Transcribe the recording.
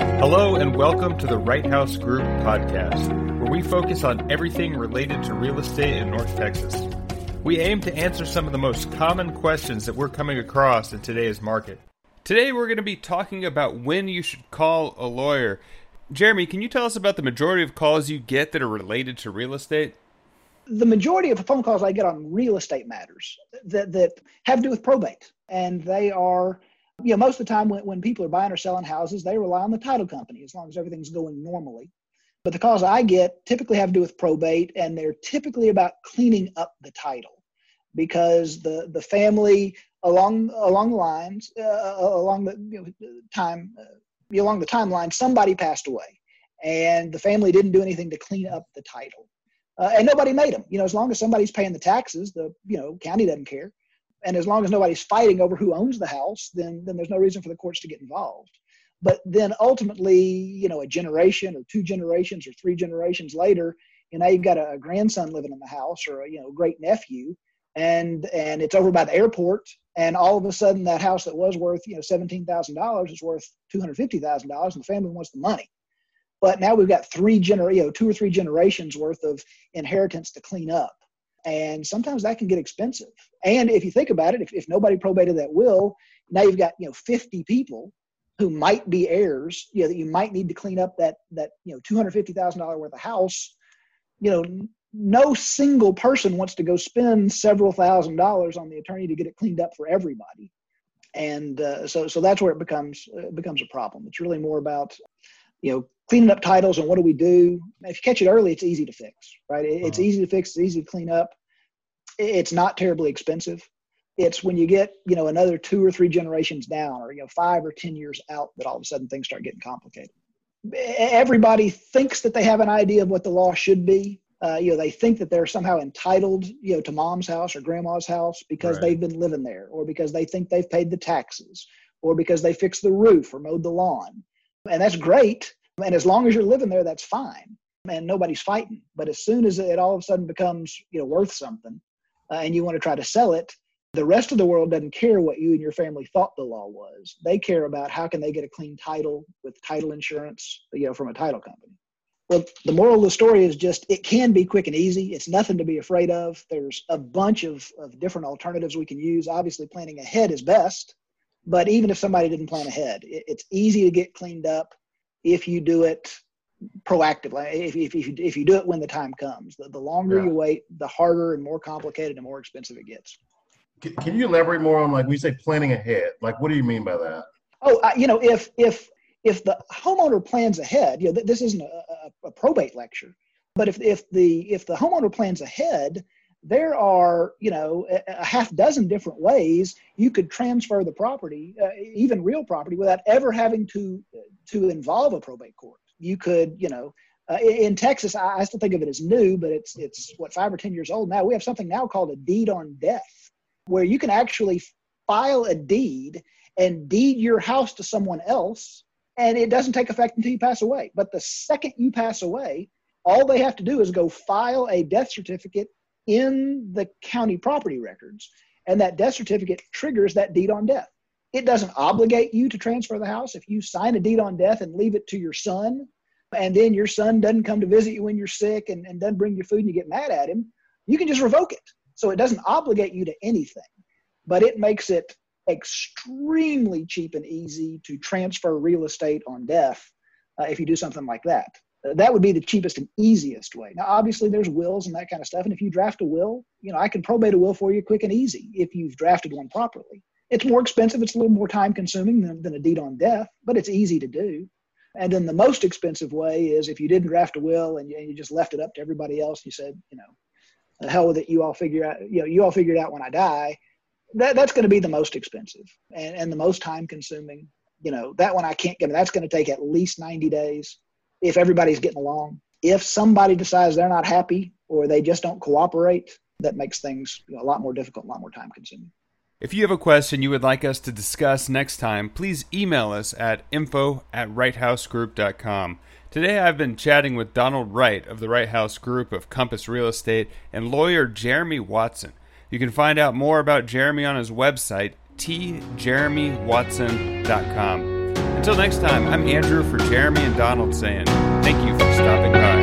Hello, and welcome to the Right House Group podcast, where we focus on everything related to real estate in North Texas. We aim to answer some of the most common questions that we're coming across in today's market. Today, we're going to be talking about when you should call a lawyer. Jeremy, can you tell us about the majority of calls you get that are related to real estate? The majority of the phone calls I get on real estate matters that, that have to do with probate, and they are you know, most of the time when, when people are buying or selling houses, they rely on the title company as long as everything's going normally. But the calls I get typically have to do with probate, and they're typically about cleaning up the title because the the family along along the lines uh, uh along the you know, time uh, along the timeline somebody passed away, and the family didn't do anything to clean up the title, uh, and nobody made them. You know, as long as somebody's paying the taxes, the you know county doesn't care and as long as nobody's fighting over who owns the house, then then there's no reason for the courts to get involved. But then ultimately, you know, a generation or two generations or three generations later, you know, you've got a, grandson living in the house or a you know great nephew, and and it's over by the airport, and all of a sudden that house that was worth you know seventeen thousand dollars is worth two hundred fifty thousand dollars, and the family wants the money. But now we've got three gener you know two or three generations worth of inheritance to clean up and sometimes that can get expensive. And if you think about it, if, if nobody probated that will, now you've got you know 50 people who might be heirs, you know, that you might need to clean up that that you know two hundred fifty thousand dollar worth of house. You know, no single person wants to go spend several thousand dollars on the attorney to get it cleaned up for everybody, and uh, so so that's where it becomes uh, becomes a problem. It's really more about you know cleaning up titles and what do we do if you catch it early it's easy to fix right it's uh-huh. easy to fix it's easy to clean up it's not terribly expensive it's when you get you know another two or three generations down or you know five or ten years out that all of a sudden things start getting complicated everybody thinks that they have an idea of what the law should be uh, you know they think that they're somehow entitled you know to mom's house or grandma's house because right. they've been living there or because they think they've paid the taxes or because they fixed the roof or mowed the lawn and that's great. And as long as you're living there, that's fine. And nobody's fighting. But as soon as it all of a sudden becomes, you know, worth something, uh, and you want to try to sell it, the rest of the world doesn't care what you and your family thought the law was. They care about how can they get a clean title with title insurance, you know, from a title company. Well, the moral of the story is just it can be quick and easy. It's nothing to be afraid of. There's a bunch of, of different alternatives we can use. Obviously, planning ahead is best. But even if somebody didn't plan ahead, it, it's easy to get cleaned up if you do it proactively. If, if, if, you, if you do it when the time comes, the, the longer yeah. you wait, the harder and more complicated and more expensive it gets. Can, can you elaborate more on like we say planning ahead? Like, what do you mean by that? Oh, you know, if if if the homeowner plans ahead, you know, this isn't a, a, a probate lecture, but if if the if the homeowner plans ahead, there are you know a, half dozen different ways you could transfer the property uh, even real property without ever having to to involve a probate court. You could you know uh, in texas I, I, still think of it as new but it's it's what five or ten years old now. We have something now called a deed on death where you can actually file a deed and deed your house to someone else and it doesn't take effect until you pass away. But the second you pass away all they have to do is go file a death certificate in the county property records, and that death certificate triggers that deed on death. It doesn't obligate you to transfer the house. If you sign a deed on death and leave it to your son, and then your son doesn't come to visit you when you're sick and, and doesn't bring you food and you get mad at him, you can just revoke it. So it doesn't obligate you to anything, but it makes it extremely cheap and easy to transfer real estate on death uh, if you do something like that that would be the cheapest and easiest way. Now, obviously, there's wills and that kind of stuff. And if you draft a will, you know, I can probate a will for you quick and easy if you've drafted one properly. It's more expensive, it's a little more time consuming than, than a deed on death, but it's easy to do. And then the most expensive way is if you didn't draft a will and you, and you just left it up to everybody else, you said, you know, the hell with it, you all figure out, you know, you all figure it out when I die. That, that's going to be the most expensive and, and the most time consuming. You know, that one I can't get. That's going to take at least 90 days if everybody's getting along. If somebody decides they're not happy or they just don't cooperate, that makes things you know, a lot more difficult, a lot more time consuming. If you have a question you would like us to discuss next time, please email us at info at righthousegroup.com. Today I've been chatting with Donald Wright of the Right House Group of Compass Real Estate and lawyer Jeremy Watson. You can find out more about Jeremy on his website, tjeremywatson.com. Until next time, I'm Andrew for Jeremy and Donald saying thank you for stopping by.